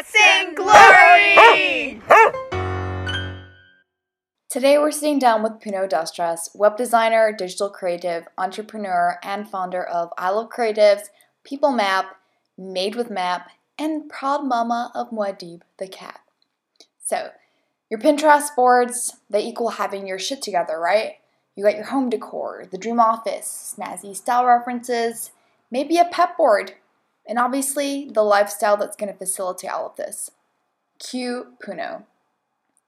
Guts Glory! Today we're sitting down with Puno Dustras, web designer, digital creative, entrepreneur, and founder of I Love Creatives, People Map, Made with Map, and proud mama of Muad'Dib the cat. So, your Pinterest boards, they equal having your shit together, right? You got your home decor, the dream office, snazzy style references, maybe a pet board, and obviously the lifestyle that's going to facilitate all of this. Cue Puno.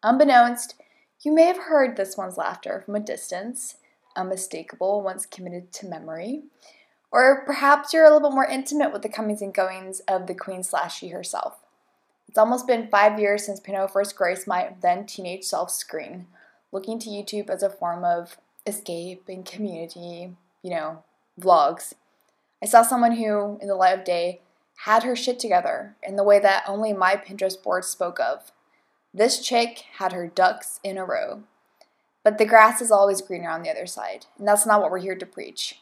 Unbeknownst, you may have heard this one's laughter from a distance, unmistakable once committed to memory. Or perhaps you're a little bit more intimate with the comings and goings of the queen slash she herself. It's almost been five years since Puno first graced my then teenage self screen, looking to YouTube as a form of escape and community, you know, vlogs. I saw someone who, in the light of day, had her shit together in the way that only my Pinterest board spoke of. This chick had her ducks in a row. But the grass is always greener on the other side, and that's not what we're here to preach.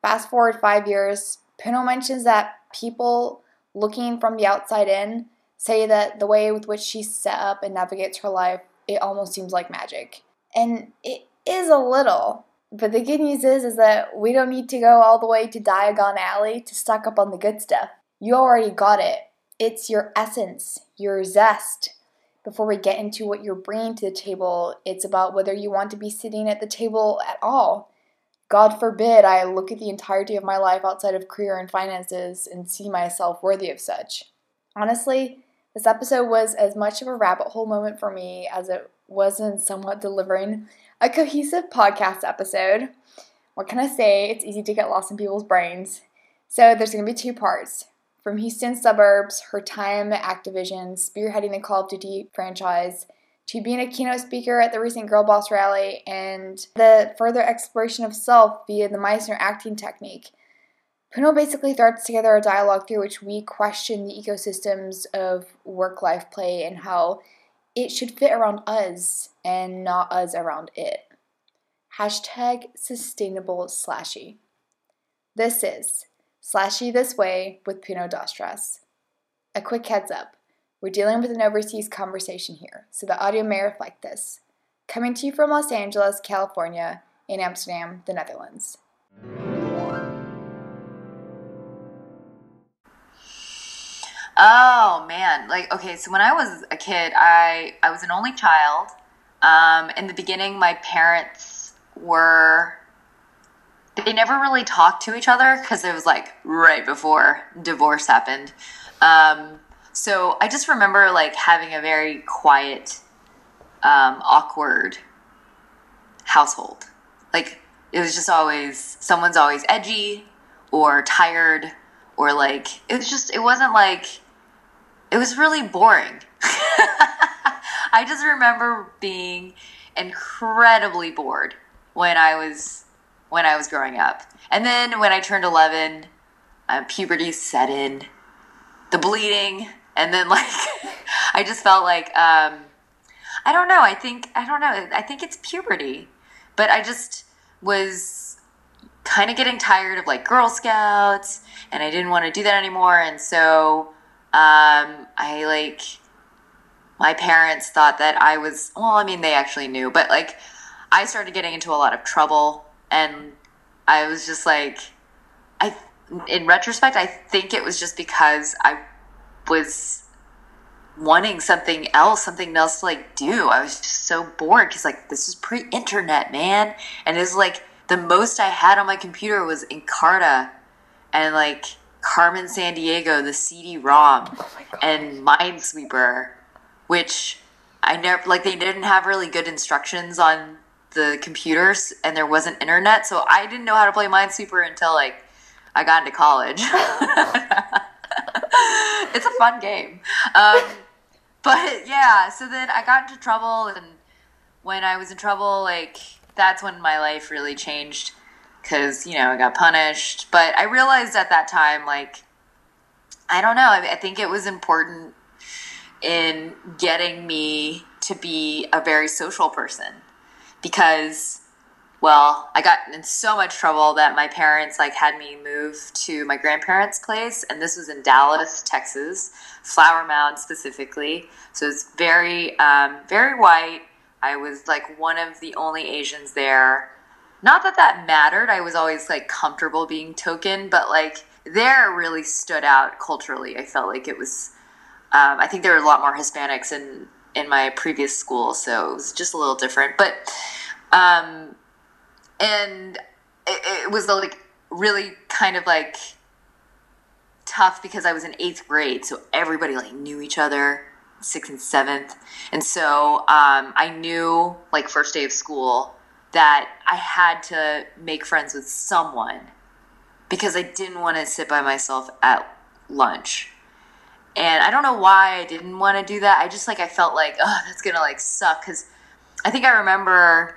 Fast forward five years, Puno mentions that people looking from the outside in say that the way with which she set up and navigates her life, it almost seems like magic. And it is a little. But the good news is is that we don't need to go all the way to Diagon Alley to stock up on the good stuff. You already got it. It's your essence, your zest. Before we get into what you're bringing to the table, it's about whether you want to be sitting at the table at all. God forbid I look at the entirety of my life outside of career and finances and see myself worthy of such. Honestly, this episode was as much of a rabbit hole moment for me as it was in somewhat delivering a cohesive podcast episode. What can I say? It's easy to get lost in people's brains. So there's going to be two parts. From Houston suburbs, her time at Activision, spearheading the Call of Duty franchise, to being a keynote speaker at the recent Girl Boss rally, and the further exploration of self via the Meisner acting technique. Puno basically threads together a dialogue through which we question the ecosystems of work life play and how it should fit around us and not us around it. Hashtag sustainable slashy. This is Slashy This Way with Puno Dastras. A quick heads up we're dealing with an overseas conversation here, so the audio may reflect this. Coming to you from Los Angeles, California, in Amsterdam, the Netherlands. Oh man, like okay, so when I was a kid, I I was an only child. Um, in the beginning, my parents were they never really talked to each other because it was like right before divorce happened. Um, so I just remember like having a very quiet, um, awkward household. Like it was just always someone's always edgy or tired or like it was just it wasn't like it was really boring. I just remember being incredibly bored when I was when I was growing up. And then when I turned 11, uh, puberty set in, the bleeding, and then like I just felt like um, I don't know. I think I don't know. I think it's puberty, but I just was kind of getting tired of like Girl Scouts, and I didn't want to do that anymore. And so um, I like my parents thought that I was well. I mean, they actually knew, but like I started getting into a lot of trouble, and I was just like, I. In retrospect, I think it was just because I was wanting something else, something else to like do. I was just so bored because like this was pre-internet, man, and it was like the most I had on my computer was Encarta and like Carmen Sandiego, the CD-ROM, oh and Minesweeper, which I never like. They didn't have really good instructions on the computers, and there wasn't internet, so I didn't know how to play Minesweeper until like I got into college. it's a fun game, um, but yeah. So then I got into trouble, and when I was in trouble, like that's when my life really changed because you know I got punished. But I realized at that time, like I don't know. I, I think it was important in getting me to be a very social person because well, I got in so much trouble that my parents like had me move to my grandparents' place, and this was in Dallas, Texas, Flower Mound specifically. So it's very, um, very white. I was like one of the only Asians there. Not that that mattered. I was always like comfortable being token, but like there really stood out culturally. I felt like it was. Um, I think there were a lot more Hispanics in in my previous school, so it was just a little different. But um, and it, it was like really kind of like tough because I was in eighth grade, so everybody like knew each other, sixth and seventh, and so um, I knew like first day of school that I had to make friends with someone because I didn't want to sit by myself at lunch. And I don't know why I didn't want to do that. I just like I felt like, oh, that's gonna like suck because I think I remember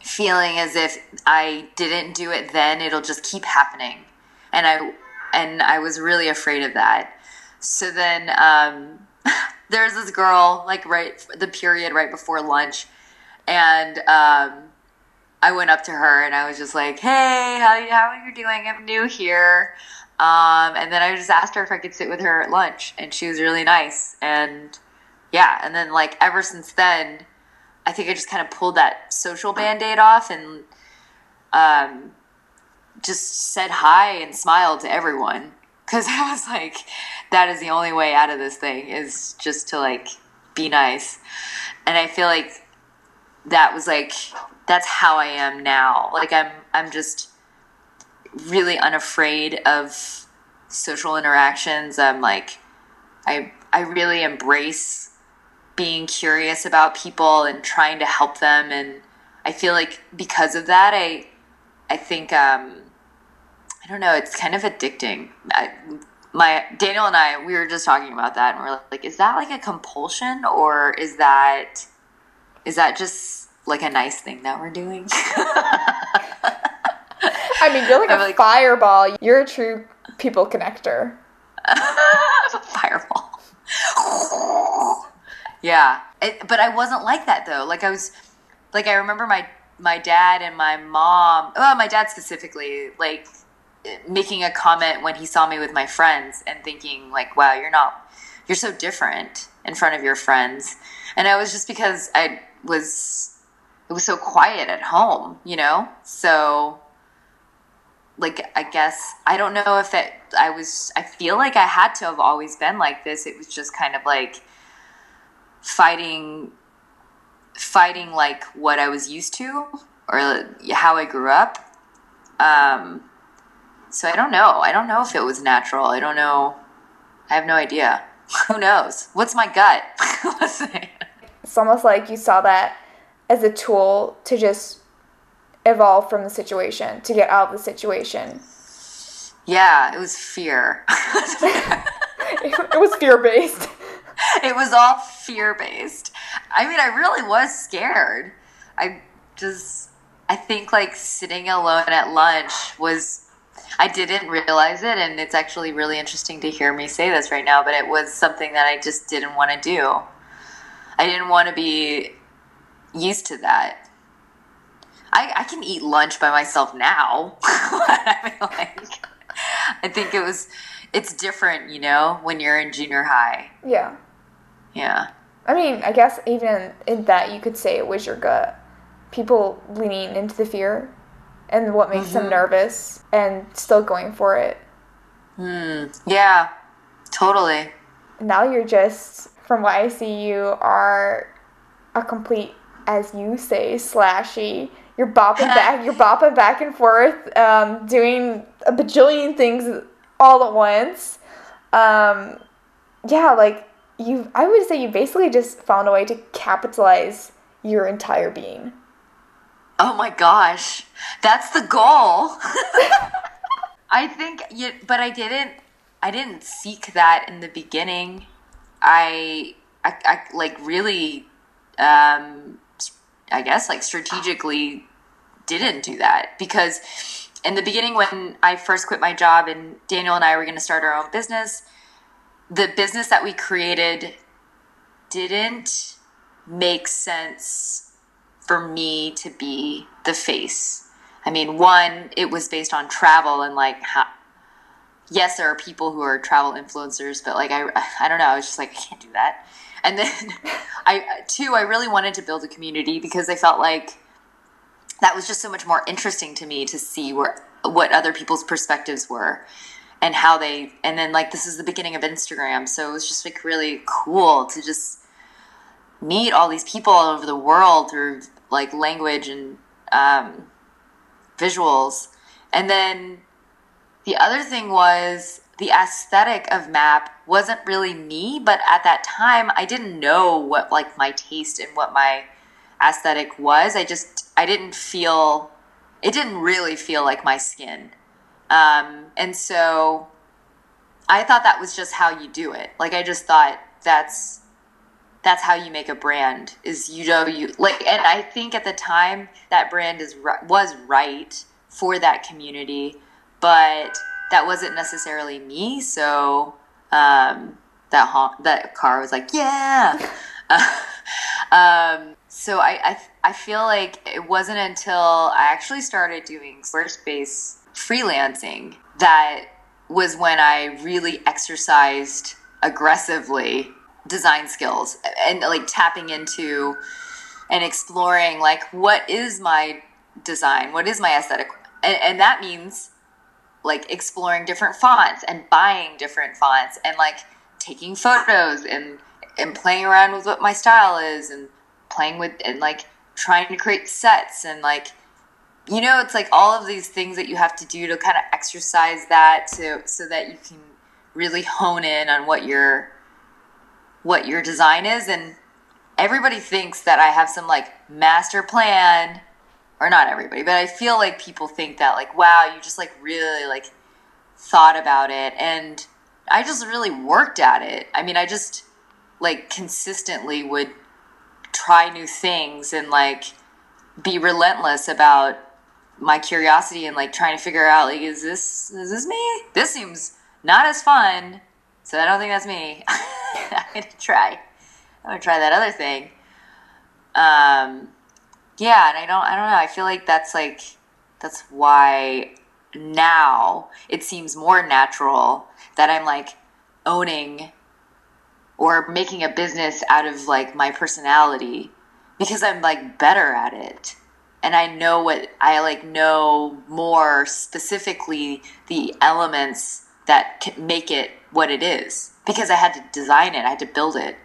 feeling as if I didn't do it then, it'll just keep happening. And I and I was really afraid of that. So then um, there's this girl like right the period right before lunch, and um, I went up to her and I was just like, "Hey, how how are you doing? I'm new here." Um, and then I just asked her if I could sit with her at lunch, and she was really nice. And yeah, and then like ever since then, I think I just kind of pulled that social band aid off and um, just said hi and smiled to everyone because I was like, that is the only way out of this thing is just to like be nice. And I feel like that was like that's how I am now. Like I'm I'm just really unafraid of social interactions. I'm like I I really embrace being curious about people and trying to help them and i feel like because of that i i think um i don't know it's kind of addicting I, my daniel and i we were just talking about that and we're like is that like a compulsion or is that is that just like a nice thing that we're doing i mean you're like I'm a like, fireball you're a true people connector fireball yeah, it, but I wasn't like that though. Like I was, like I remember my my dad and my mom. Well, my dad specifically, like making a comment when he saw me with my friends and thinking like, "Wow, you're not, you're so different in front of your friends." And I was just because I was, it was so quiet at home, you know. So, like, I guess I don't know if it. I was. I feel like I had to have always been like this. It was just kind of like fighting fighting like what I was used to or how I grew up. Um, so I don't know. I don't know if it was natural. I don't know. I have no idea. Who knows? What's my gut? it's almost like you saw that as a tool to just evolve from the situation, to get out of the situation. Yeah, it was fear. it was fear based. it was all fear based. I mean, I really was scared. I just, I think like sitting alone at lunch was, I didn't realize it. And it's actually really interesting to hear me say this right now, but it was something that I just didn't want to do. I didn't want to be used to that. I, I can eat lunch by myself now. I mean, like, I think it was, it's different, you know, when you're in junior high. Yeah. Yeah. I mean, I guess even in that you could say it was your gut. People leaning into the fear and what makes mm-hmm. them nervous and still going for it. Hmm. Yeah. Totally. Now you're just, from what I see, you are a complete, as you say, slashy. You're bopping back. You're bopping back and forth, um, doing a bajillion things all at once. Um, yeah, like you I would say you basically just found a way to capitalize your entire being. Oh my gosh. That's the goal. I think you, but I didn't I didn't seek that in the beginning. I I, I like really um I guess like strategically didn't do that because in the beginning when I first quit my job and Daniel and I were going to start our own business, the business that we created didn't make sense for me to be the face. I mean, one, it was based on travel and like how, yes, there are people who are travel influencers, but like I, I don't know, I was just like I can't do that. And then I two, I really wanted to build a community because I felt like that was just so much more interesting to me to see where what other people's perspectives were and how they and then like this is the beginning of Instagram, so it was just like really cool to just meet all these people all over the world through like language and um, visuals. And then the other thing was the aesthetic of map wasn't really me, but at that time I didn't know what like my taste and what my aesthetic was. I just I didn't feel it didn't really feel like my skin. Um, and so I thought that was just how you do it. Like I just thought that's that's how you make a brand is you know you like and I think at the time that brand is was right for that community, but that wasn't necessarily me. So um, that ha- that car was like, yeah. um, so I, I I feel like it wasn't until I actually started doing Squarespace freelancing that was when I really exercised aggressively design skills and like tapping into and exploring like what is my design what is my aesthetic and, and that means like exploring different fonts and buying different fonts and like taking photos and and playing around with what my style is and playing with and like trying to create sets and like you know it's like all of these things that you have to do to kind of exercise that to so that you can really hone in on what your what your design is. And everybody thinks that I have some like master plan or not everybody, but I feel like people think that like, wow, you just like really like thought about it. And I just really worked at it. I mean, I just like consistently would try new things and like be relentless about my curiosity and like trying to figure out like, is this, is this me? This seems not as fun. So I don't think that's me. I'm gonna try. I'm gonna try that other thing. Um, yeah and i don't i don't know i feel like that's like that's why now it seems more natural that i'm like owning or making a business out of like my personality because i'm like better at it. And i know what i like know more specifically the elements that make it what it is because i had to design it i had to build it.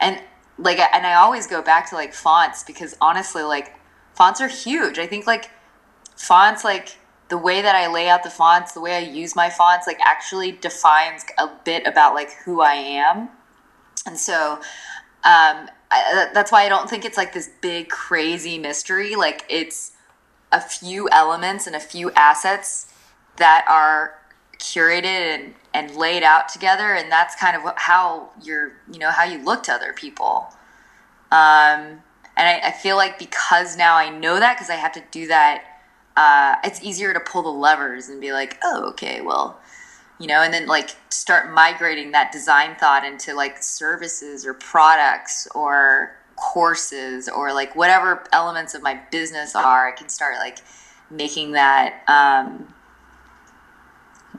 And like and i always go back to like fonts because honestly like fonts are huge. I think like fonts like the way that i lay out the fonts the way i use my fonts like actually defines a bit about like who i am. And so um, I, that's why i don't think it's like this big crazy mystery. Like it's a few elements and a few assets that are curated and, and laid out together and that's kind of how you're you know how you look to other people. Um, and I, I, feel like because now i know that because i have to do that uh, it's easier to pull the levers and be like oh okay well you know and then like start migrating that design thought into like services or products or courses or like whatever elements of my business are i can start like making that um,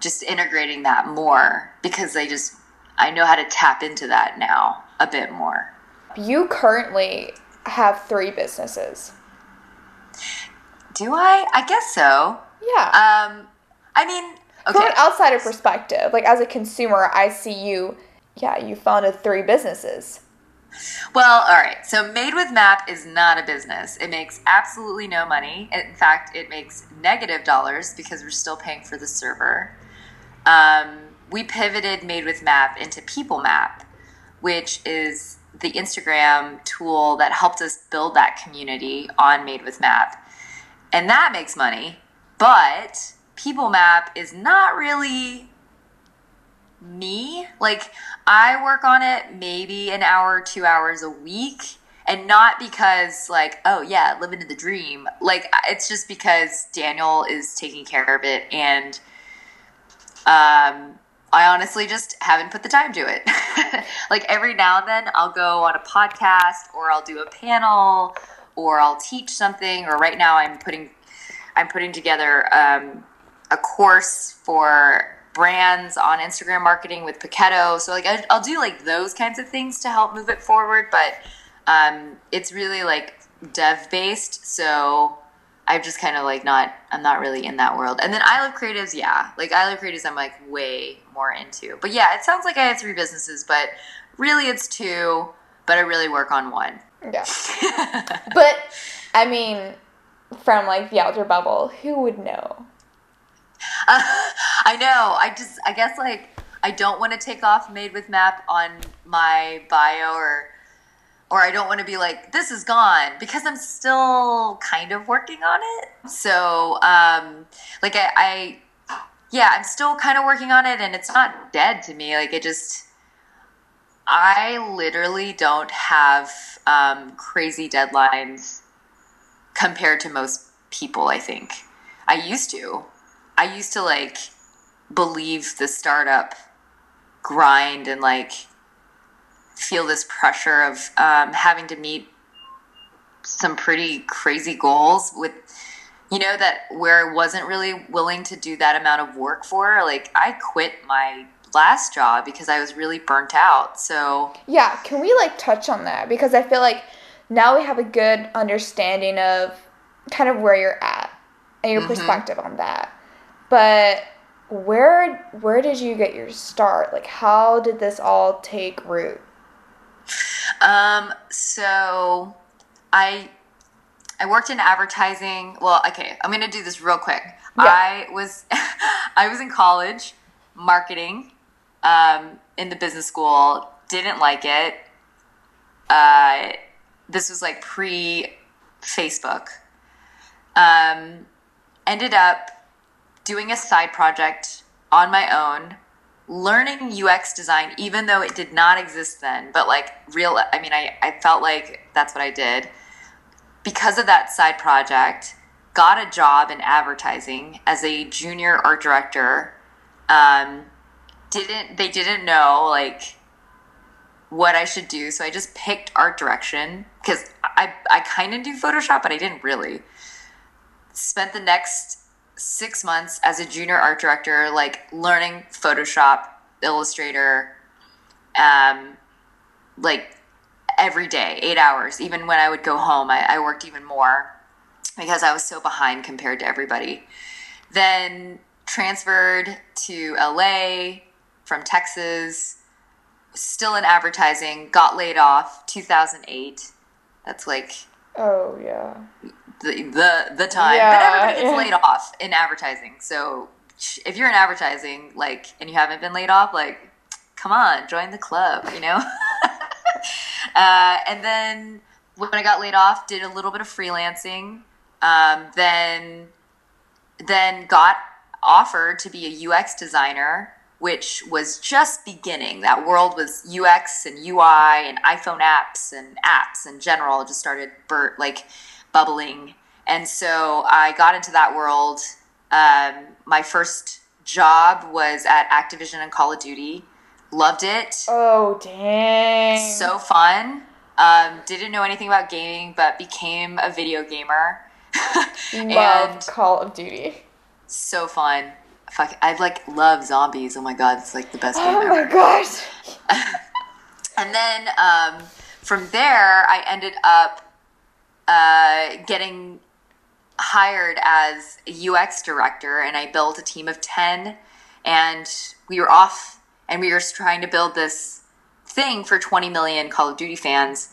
just integrating that more because I just I know how to tap into that now a bit more. You currently have three businesses. Do I? I guess so. Yeah. Um I mean, okay. From an outsider perspective, like as a consumer, I see you yeah, you founded three businesses. Well, all right. So Made with Map is not a business. It makes absolutely no money. In fact, it makes negative dollars because we're still paying for the server um, we pivoted Made with Map into People Map, which is the Instagram tool that helped us build that community on Made with Map. And that makes money, but People Map is not really me. Like, I work on it maybe an hour, two hours a week. And not because, like, oh yeah, living in the dream. Like, it's just because Daniel is taking care of it and um, I honestly just haven't put the time to it. like every now and then I'll go on a podcast or I'll do a panel or I'll teach something. Or right now, I'm putting I'm putting together um, a course for brands on Instagram marketing with Paketo. So like I, will do like those kinds of things to help move it forward, but um, it's really like dev based. So I'm just kind of like not I'm not really in that world. And then I love creatives, yeah. Like I love creatives I'm like way more into. But yeah, it sounds like I have three businesses, but really it's two, but I really work on one. Yeah. but I mean from like the outer bubble, who would know? Uh, I know. I just I guess like I don't want to take off made with map on my bio or or I don't want to be like, this is gone because I'm still kind of working on it. So, um, like, I, I, yeah, I'm still kind of working on it and it's not dead to me. Like, it just, I literally don't have um, crazy deadlines compared to most people, I think. I used to. I used to, like, believe the startup grind and, like, feel this pressure of um, having to meet some pretty crazy goals with you know that where I wasn't really willing to do that amount of work for like I quit my last job because I was really burnt out. So yeah can we like touch on that? Because I feel like now we have a good understanding of kind of where you're at and your mm-hmm. perspective on that. But where where did you get your start? Like how did this all take root um, so I I worked in advertising. Well, okay, I'm gonna do this real quick. Yeah. I was I was in college, marketing, um, in the business school. Didn't like it. Uh, this was like pre Facebook. Um, ended up doing a side project on my own learning UX design, even though it did not exist then, but like real, I mean, I, I felt like that's what I did. Because of that side project, got a job in advertising as a junior art director. Um, didn't they didn't know like what I should do, so I just picked art direction because I I kind of do Photoshop, but I didn't really. Spent the next six months as a junior art director, like learning Photoshop, Illustrator, um, like every day, eight hours. Even when I would go home, I, I worked even more because I was so behind compared to everybody. Then transferred to LA from Texas, still in advertising, got laid off 2008. That's like Oh yeah. The the, the time, yeah, but everybody gets yeah. laid off in advertising. So if you're in advertising, like, and you haven't been laid off, like, come on, join the club, you know. uh, and then when I got laid off, did a little bit of freelancing. Um, then then got offered to be a UX designer which was just beginning. That world was UX and UI and iPhone apps and apps in general just started bur- like bubbling. And so I got into that world. Um, my first job was at Activision and Call of Duty. Loved it. Oh, dang. So fun. Um, didn't know anything about gaming, but became a video gamer. Love Call of Duty. So fun fuck, I like love zombies. Oh my god, it's like the best game oh ever. my gosh. and then um, from there, I ended up uh, getting hired as a UX director, and I built a team of ten, and we were off, and we were trying to build this thing for 20 million Call of Duty fans.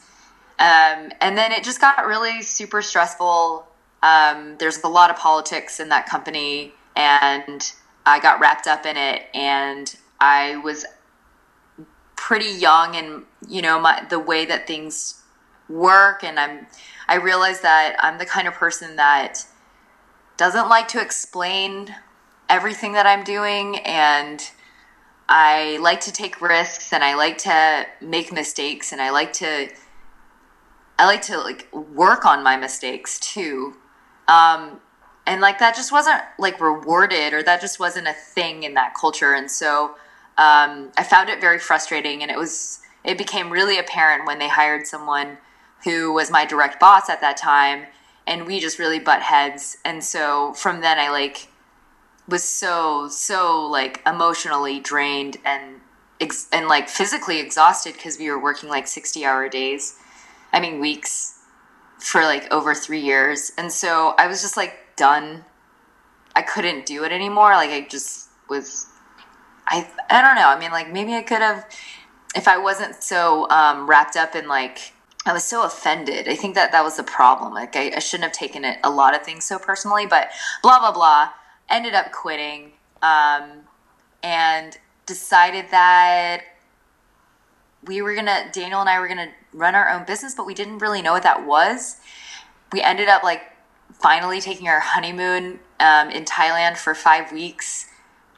Um, and then it just got really super stressful. Um, there's a lot of politics in that company, and I got wrapped up in it and I was pretty young and you know my the way that things work and I'm I realized that I'm the kind of person that doesn't like to explain everything that I'm doing and I like to take risks and I like to make mistakes and I like to I like to like work on my mistakes too. Um, and like that just wasn't like rewarded or that just wasn't a thing in that culture and so um, i found it very frustrating and it was it became really apparent when they hired someone who was my direct boss at that time, and we just really butt heads. And so from then, I like was so so like emotionally drained and ex- and like physically exhausted because we were working like 60 hour days. I mean weeks for like over three years. And so i was just like done. I couldn't do it anymore. Like i just was i i don't know. I mean like maybe i could have if i wasn't so um, wrapped up in like i was so offended i think that that was the problem like I, I shouldn't have taken it a lot of things so personally but blah blah blah ended up quitting um, and decided that we were gonna Daniel and I were gonna run our own business, but we didn't really know what that was. We ended up like finally taking our honeymoon um, in Thailand for five weeks.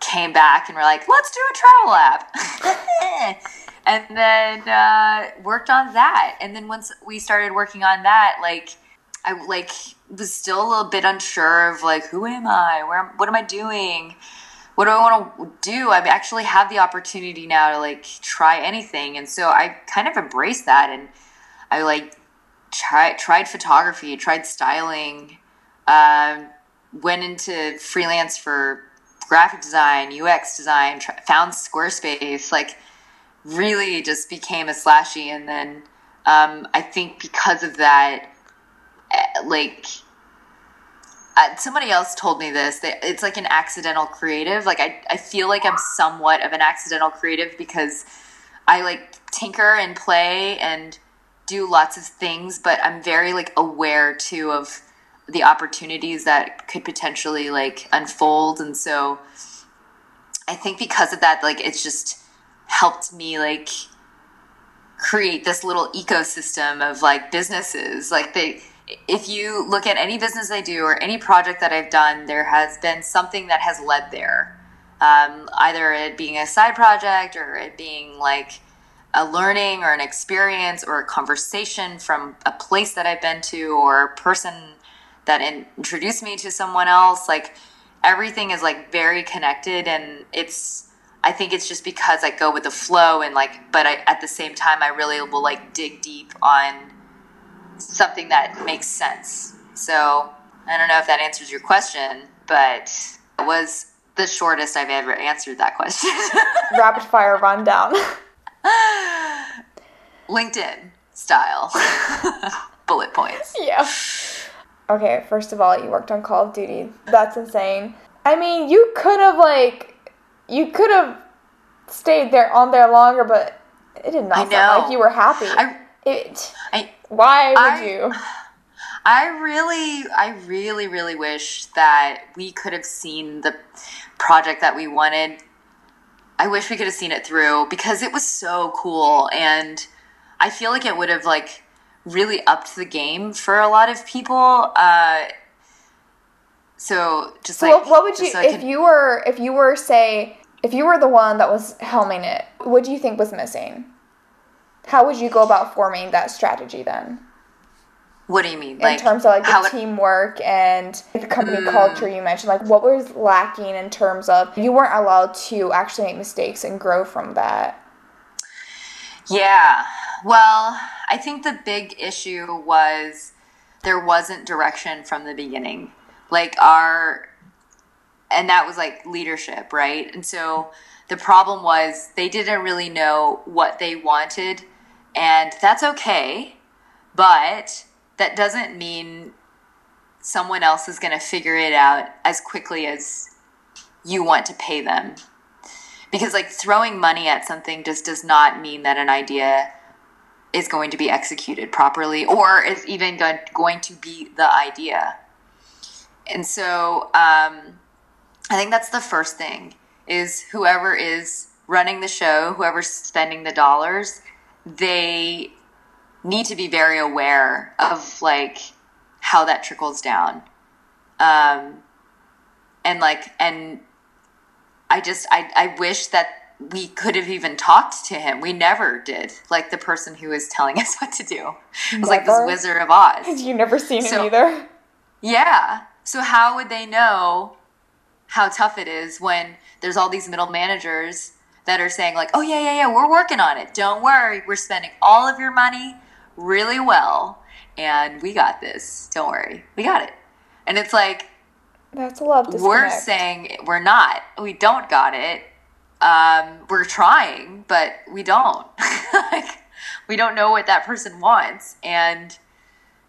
Came back and we're like, let's do a travel app. and then uh, worked on that. And then once we started working on that, like I like was still a little bit unsure of like who am I? Where what am I doing? what do I want to do? I actually have the opportunity now to like try anything, and so I kind of embraced that, and I like tried tried photography, tried styling, um, went into freelance for graphic design, UX design, found Squarespace, like really just became a slashy, and then um, I think because of that, eh, like uh, somebody else told me this that it's like an accidental creative. Like I, I feel like i'm somewhat of an accidental creative because i like tinker and play and do lots of things but i'm very like aware too of the opportunities that could potentially like unfold. And so i think because of that like it's just helped me like create this little ecosystem of like businesses like they if you look at any business I do or any project that I've done, there has been something that has led there. Um, either it being a side project or it being like a learning or an experience or a conversation from a place that I've been to or a person that introduced me to someone else. Like everything is like very connected and it's, I think it's just because I go with the flow and like, but I, at the same time, I really will like dig deep on something that makes sense. So I don't know if that answers your question, but it was the shortest I've ever answered that question. Rapid fire rundown. LinkedIn style. Bullet points. Yeah. Okay, first of all, you worked on Call of Duty. That's insane. I mean, you could have like you could have stayed there on there longer, but it did not sound like you were happy. I, it I why would I, you? I really, I really, really wish that we could have seen the project that we wanted. I wish we could have seen it through because it was so cool, and I feel like it would have like really upped the game for a lot of people. Uh, so just so like, what would you so if you were if you were say if you were the one that was helming it? What do you think was missing? How would you go about forming that strategy then? What do you mean? Like, in terms of like the teamwork and the company mm. culture you mentioned, like what was lacking in terms of you weren't allowed to actually make mistakes and grow from that? Yeah. Well, I think the big issue was there wasn't direction from the beginning. Like our and that was like leadership, right? And so the problem was they didn't really know what they wanted and that's okay, but that doesn't mean someone else is going to figure it out as quickly as you want to pay them. Because, like, throwing money at something just does not mean that an idea is going to be executed properly or is even going to be the idea. And so, um, I think that's the first thing is whoever is running the show, whoever's spending the dollars, they need to be very aware of like how that trickles down. Um and like and i just i i wish that we could have even talked to him. We never did like the person who was telling us what to do. It was never? like this wizard of oz. You never seen so, him either? Yeah. So how would they know how tough it is when there's all these middle managers that are saying like, "Oh yeah, yeah, yeah, we're working on it. Don't worry. We're spending all of your money really well, and we got this. Don't worry, we got it. And it's like That's a love we're saying we're not. We don't got it. Um, we're trying, but we don't. like, we don't know what that person wants, and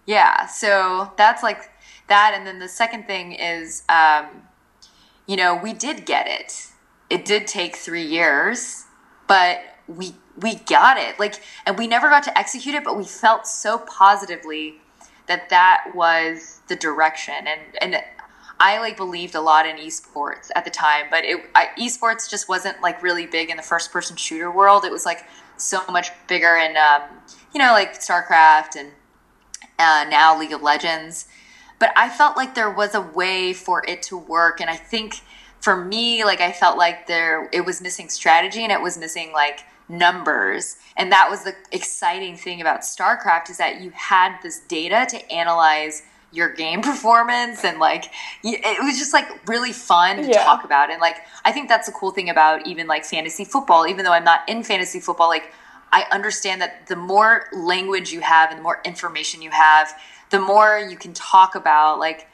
yeah. So that's like that. And then the second thing is, um, you know, we did get it. It did take three years, but we we got it. Like, and we never got to execute it, but we felt so positively that that was the direction. And and I like believed a lot in esports at the time, but it I, esports just wasn't like really big in the first person shooter world. It was like so much bigger in um, you know like StarCraft and uh, now League of Legends. But I felt like there was a way for it to work, and I think for me, like I felt like there it was missing strategy and it was missing like numbers, and that was the exciting thing about StarCraft is that you had this data to analyze your game performance and like it was just like really fun to Yeah. talk about and like i think that's the cool thing about even like fantasy football even though i'm not in fantasy football like i understand that the more language you have and the more information you have the more you can talk about like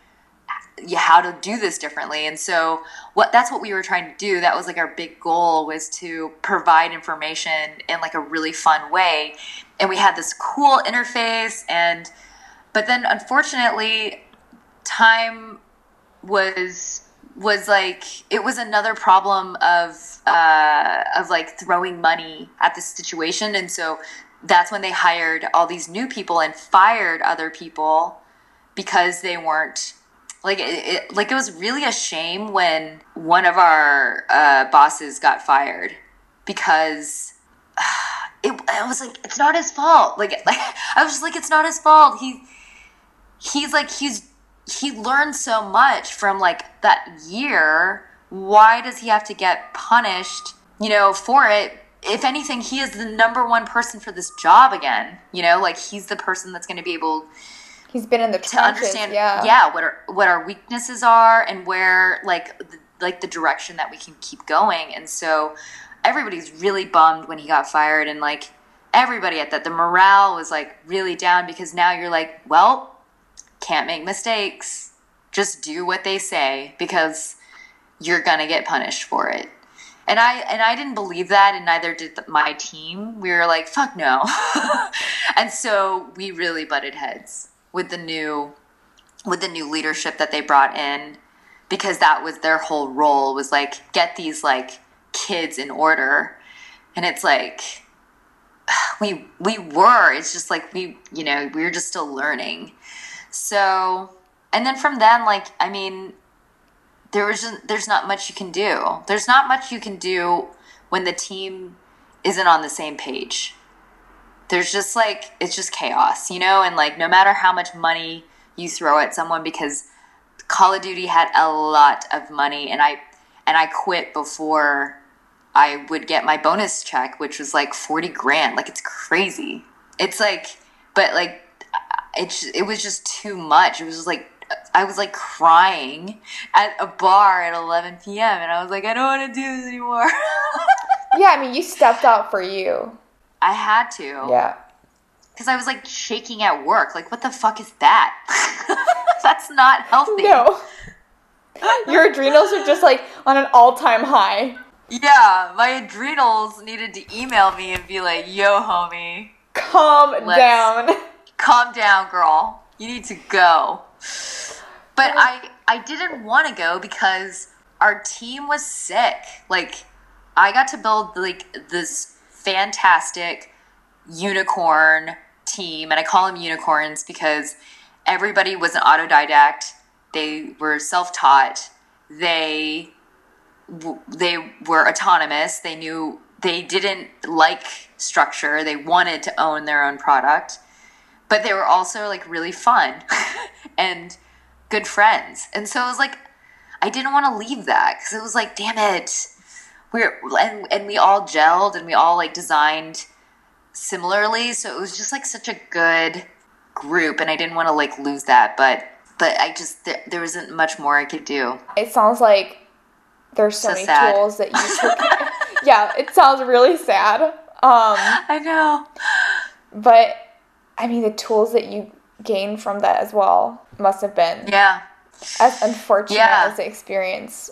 how to do this differently. And so what that's what we were trying to do. That was like our big goal was to provide information in like a really fun way. And we had this cool interface and but then unfortunately time was was like it was another problem of uh, of like throwing money at the situation. And so that's when they hired all these new people and fired other people because they weren't like it, it like it was really a shame when one of our uh, bosses got fired because it, I was like it's not his fault. Like, like I was just like it's not his fault. He he's like he's he learned so much from like that year. Why does he have to get punished you know for it if anything he is the number one person for this job again you know like he's the person that's going to be able He's been in the to trenches. understand yeah. what our what our weaknesses are and where like the, like the direction that we can keep going and so everybody's really bummed when he got fired and like everybody at that the morale was like really down because now you're like well can't make mistakes just do what they say because you're gonna get punished for it and i and i didn't believe that and neither did the, my team. We were like fuck no. And so we really butted heads with the new with the new leadership that they brought in because that was their whole role was like get these like kids in order. And it's like we we were. It's just like we you know we were just still learning. So and then from then like i mean there just, there's not much you can do. There's not much you can do when the team isn't on the same page. There's just like it's just chaos you know? And like no matter how much money you throw at someone because call of duty had a lot of money and i and i quit before i would get my bonus check which was like 40 grand. Like it's crazy. It's like but like it's it was just too much. It was just like i was like crying at a bar at 11 p.m and i was like i don't want to do this anymore Yeah, I mean, you stepped out for you. i had to Yeah. because I was like shaking at work. Like, what the fuck is that? That's not healthy. No. Your adrenals are just like on an all time high. Yeah, my adrenals needed to email me and be like, yo, homie, Calm down. calm down, girl. You need to go. But I, I didn't want to go because our team was sick. Like, I got to build like this fantastic unicorn team, and I call them unicorns because everybody was an autodidact. They were self-taught. They they were autonomous. They knew they didn't like structure. They wanted to own their own product, but they were also like really fun and good friends. And so it was like I didn't want to leave that because it was like, damn it, we're and and we all gelled and we all like designed similarly. So it was just like such a good group, and I didn't want to like lose that. But but I just there, there wasn't much more I could do. It sounds like there's so, So many sad. tools that you took. yeah, it sounds really sad. Um, I know. but I mean, the tools that you gain from that as well must have been yeah as unfortunate Yeah. as the experience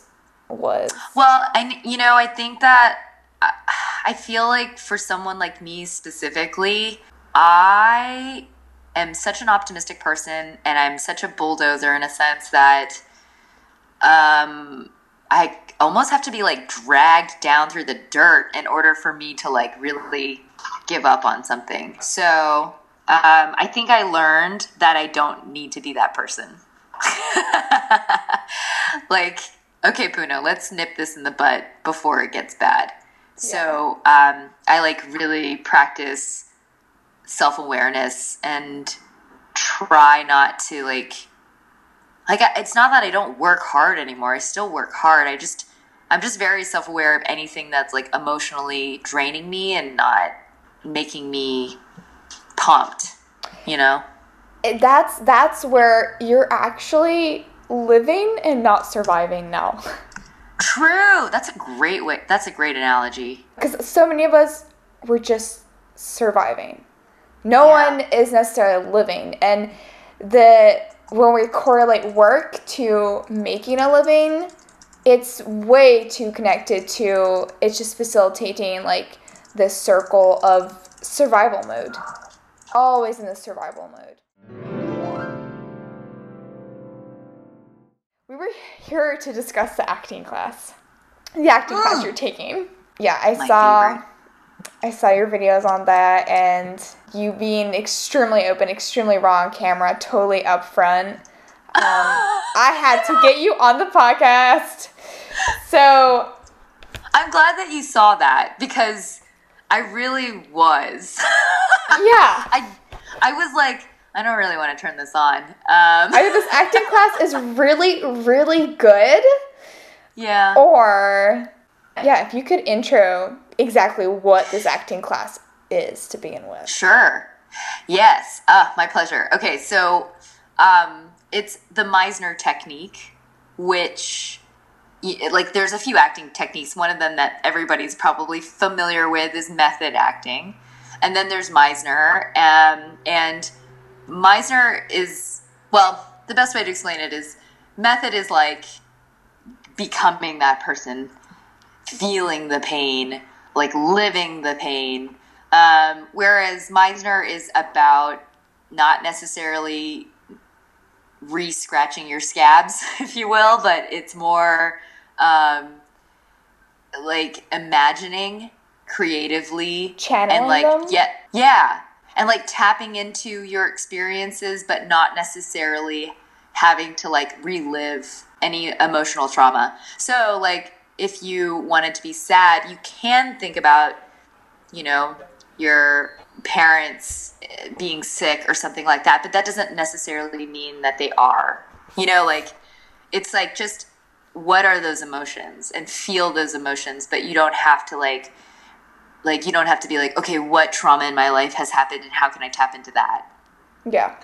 was. Well, and you know, I think that I- I feel like for someone like me specifically, I am such an optimistic person and I'm such a bulldozer in a sense that um I almost have to be like dragged down through the dirt in order for me to like really give up on something. So, um, I think I learned that I don't need to be that person. like, okay, Puno, let's nip this in the butt before it gets bad. So um, I like really practice self awareness and try not to like like it's not that I don't work hard anymore. I still work hard. I just I'm just very self aware of anything that's like emotionally draining me and not making me pumped. You know. That's that's where you're actually living and not surviving now. True. That's a great way. That's a great analogy. Because so many of us were just surviving. No Yeah. one is necessarily living. And the when we correlate work to making a living, it's way too connected to it's just facilitating like this circle of survival mode. Always in the survival mode. We were here to discuss the acting class. The acting class you're taking. Yeah, I My saw favorite. I saw your videos on that and you being extremely open, extremely raw on camera, totally upfront. Um, I had to get you on the podcast. So, I'm glad that you saw that because I really was. yeah. I I was like, I don't really want to turn this on. Um, Either this acting class is really, really good, yeah. or yeah, if you could intro exactly what this acting class is to begin with. Sure. Yes. Uh, my pleasure. Okay, so um, it's the Meisner technique, which like there's a few acting techniques. One of them that everybody's probably familiar with is method acting, and then there's Meisner. Um, and Meisner is well, the best way to explain it is method is like becoming that person, feeling the pain, like living the pain. Um, whereas Meisner is about not necessarily re scratching your scabs, if you will, but it's more um, like imagining creatively Channeling and like them? yeah yeah. And like tapping into your experiences but not necessarily having to like relive any emotional trauma. So like if you wanted to be sad you can think about you know your parents eh, being sick or something like that but that doesn't necessarily mean that they are. You know like it's like just what are those emotions and feel those emotions but you don't have to like like you don't have to be like okay what trauma in my life has happened and how can i tap into that Yeah.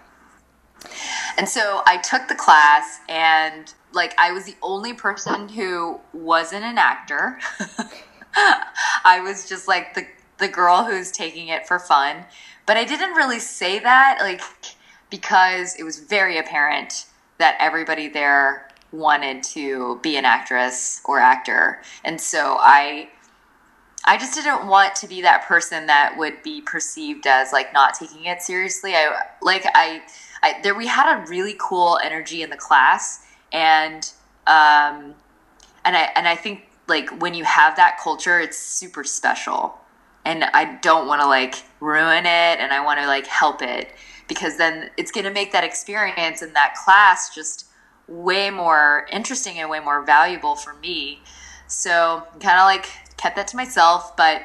and so I took the class, and like I was the only person who wasn't an actor. I was just like the the girl who's taking it for fun. But I didn't really say that like because it was very apparent that everybody there wanted to be an actress or actor. And so I I just didn't want to be that person that would be perceived as like not taking it seriously. I like I, I there we had a really cool energy in the class and um and I and I think like when you have that culture it's super special. And I don't want to like ruin it and I want to like help it because then it's going to make that experience and that class just way more interesting and way more valuable for me. So kind of like kept that to myself, but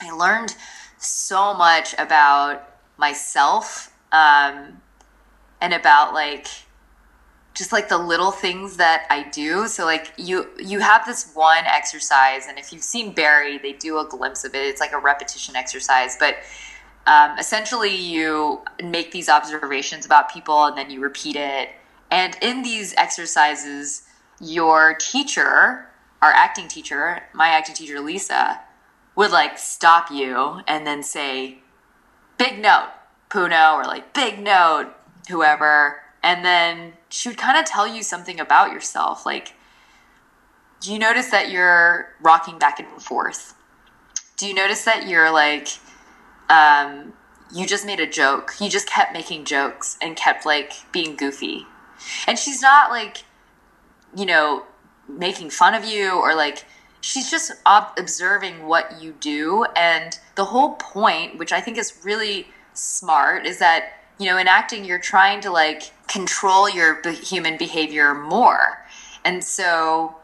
I learned so much about myself um, and about like just like the little things that I do. So like you you have this one exercise, and if you've seen Barry, they do a glimpse of it. It's like a repetition exercise, but um, essentially you make these observations about people, and then you repeat it. And in these exercises, your teacher, our acting teacher, my acting teacher Lisa, would like stop you and then say, "Big note." Puno or like big note, whoever. And then she would kind of tell you something about yourself. Like, do you notice that you're rocking back and forth? Do you notice that you're like, um, you just made a joke? You just kept making jokes and kept like being goofy. And she's not like, you know, making fun of you or like, she's just ob- observing what you do. And the whole point, which I think is really smart, is that, you know, in acting, you're trying to like control your human behavior more. And so,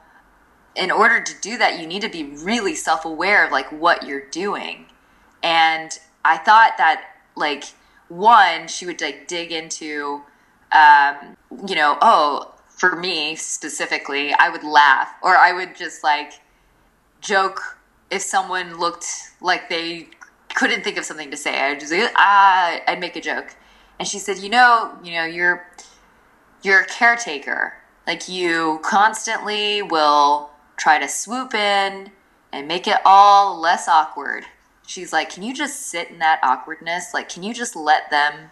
in order to do that, you need to be really self aware of like what you're doing. And I thought that, like, one, she would like dig into, um, you know, oh, for me specifically, I would laugh or I would just like joke if someone looked like they couldn't think of something to say. I'd just like, ah, I'd make a joke. And she said, you know, you know, you're you're a caretaker. Like you constantly will try to swoop in and make it all less awkward. She's like, can you just sit in that awkwardness? Like, can you just let them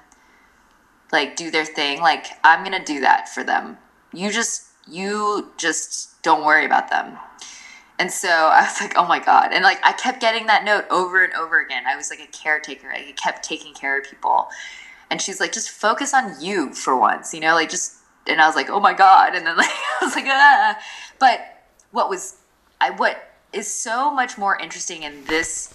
like do their thing? Like, I'm gonna do that for them. You just you just don't worry about them. And so I was like, oh my God. And like, I kept getting that note over and over again. I was like a caretaker. I kept taking care of people. And she's like, just focus on you for once, you know, like just, and I was like, oh my God. And then like, I was like, ah. But what was, I, what is so much more interesting in this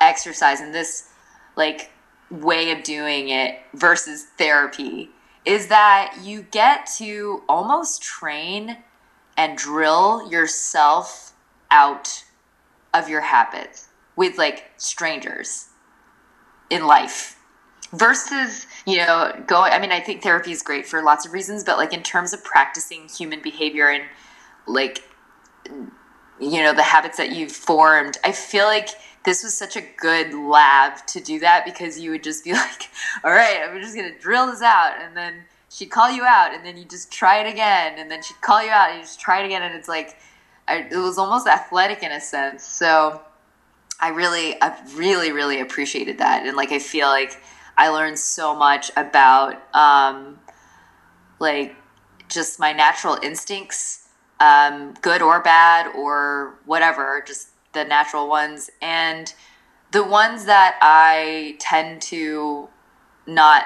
exercise and this like way of doing it versus therapy is that you get to almost train and drill yourself out of your habits with like strangers in life versus you know going i mean i think therapy is great for lots of reasons but like in terms of practicing human behavior and like you know the habits that you've formed i feel like this was such a good lab to do that because you would just be like all right i'm just gonna drill this out and then she'd call you out and then you just try it again and then she'd call you out and you just try it again and it's like I, it was almost athletic in a sense. So I really, I really, really appreciated that. And like, I feel like I learned so much about, um, like just my natural instincts, um, good or bad or whatever, just the natural ones. And the ones that I tend to not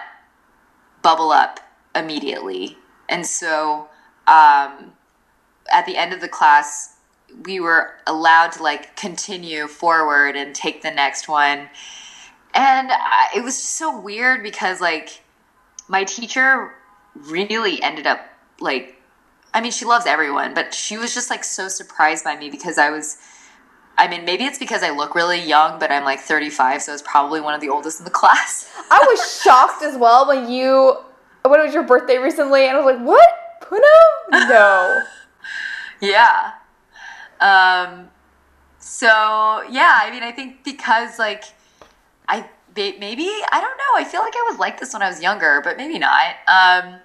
bubble up immediately. And so, um, at the end of the class, we were allowed to like continue forward and take the next one. And I, it was so weird because like my teacher really ended up like I mean she loves everyone, but she was just like so surprised by me because I was I mean, maybe it's because I look really young, but I'm like 35, so I was probably one of the oldest in the class. I was shocked as well when you when it was your birthday recently, and I was like, "What, Puno? No." yeah, um, so yeah, I mean, I think because like I maybe I don't know. I feel like I was like this when I was younger, but maybe not. Um,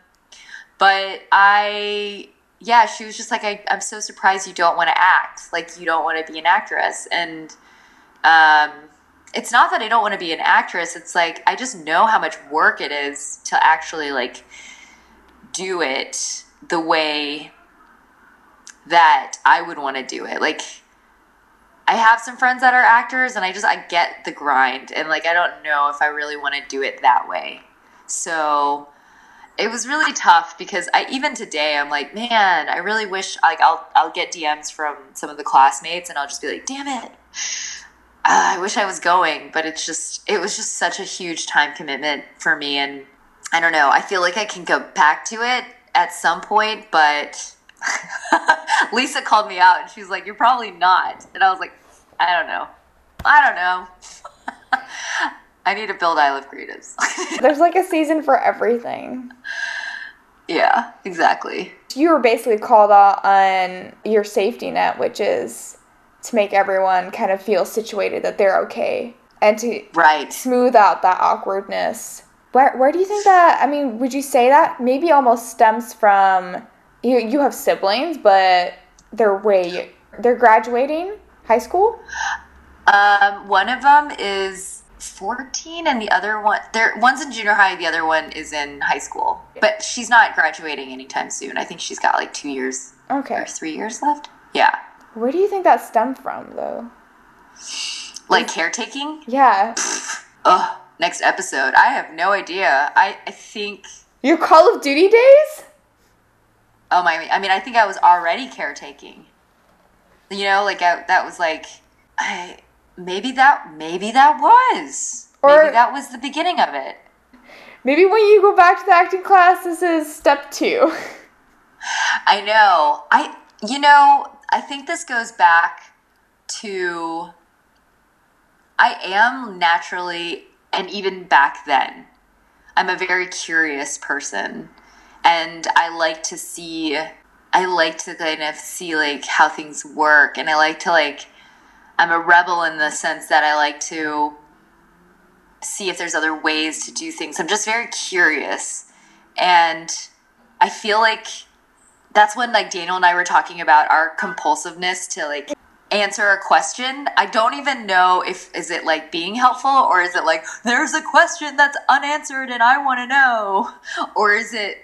but I yeah, she was just like, I, I'm so surprised you don't want to act. Like you don't want to be an actress. And um, it's not that I don't want to be an actress. It's like I just know how much work it is to actually like do it the way that I would want to do it. Like I have some friends that are actors and I just I get the grind and like I don't know if I really want to do it that way. So it was really tough because I even today I'm like, man, I really wish like I'll I'll get DMs from some of the classmates and I'll just be like, damn it. Uh, I wish I was going, but it's just it was just such a huge time commitment for me and I don't know. I feel like I can go back to it at some point, but Lisa called me out and she was like, You're probably not. And I was like, I don't know. I don't know. I need to build I Love Creatives. There's like a season for everything. Yeah, exactly. You were basically called out on your safety net, which is to make everyone kind of feel situated that they're okay and to right. smooth out that awkwardness. Where, where do you think that, I mean, would you say that maybe almost stems from you you have siblings, but they're way they're graduating high school. Um, one of them is 14 and the other one there one's in junior high the other one is in high school. But she's not graduating anytime soon. I think she's got like two years Okay. or three years left. Yeah. Where do you think that stemmed from, though? like caretaking? Yeah. ugh. Next episode. I have no idea. I, I think Your Call of Duty days? oh my i mean i think i was already caretaking. You know like I, that was like i maybe that maybe that was Or- maybe that was the beginning of it Maybe when you go back to the acting class, this is step two. I know. I you know, I think this goes back to I am naturally and even back then I'm a very curious person and I like to see I like to kind of see like how things work and I like to like I'm a rebel in the sense that I like to see if there's other ways to do things. I'm just very curious and I feel like that's when like Daniel and I were talking about our compulsiveness to like answer a question. I don't even know if is it like being helpful or is it like there's a question that's unanswered and I want to know or is it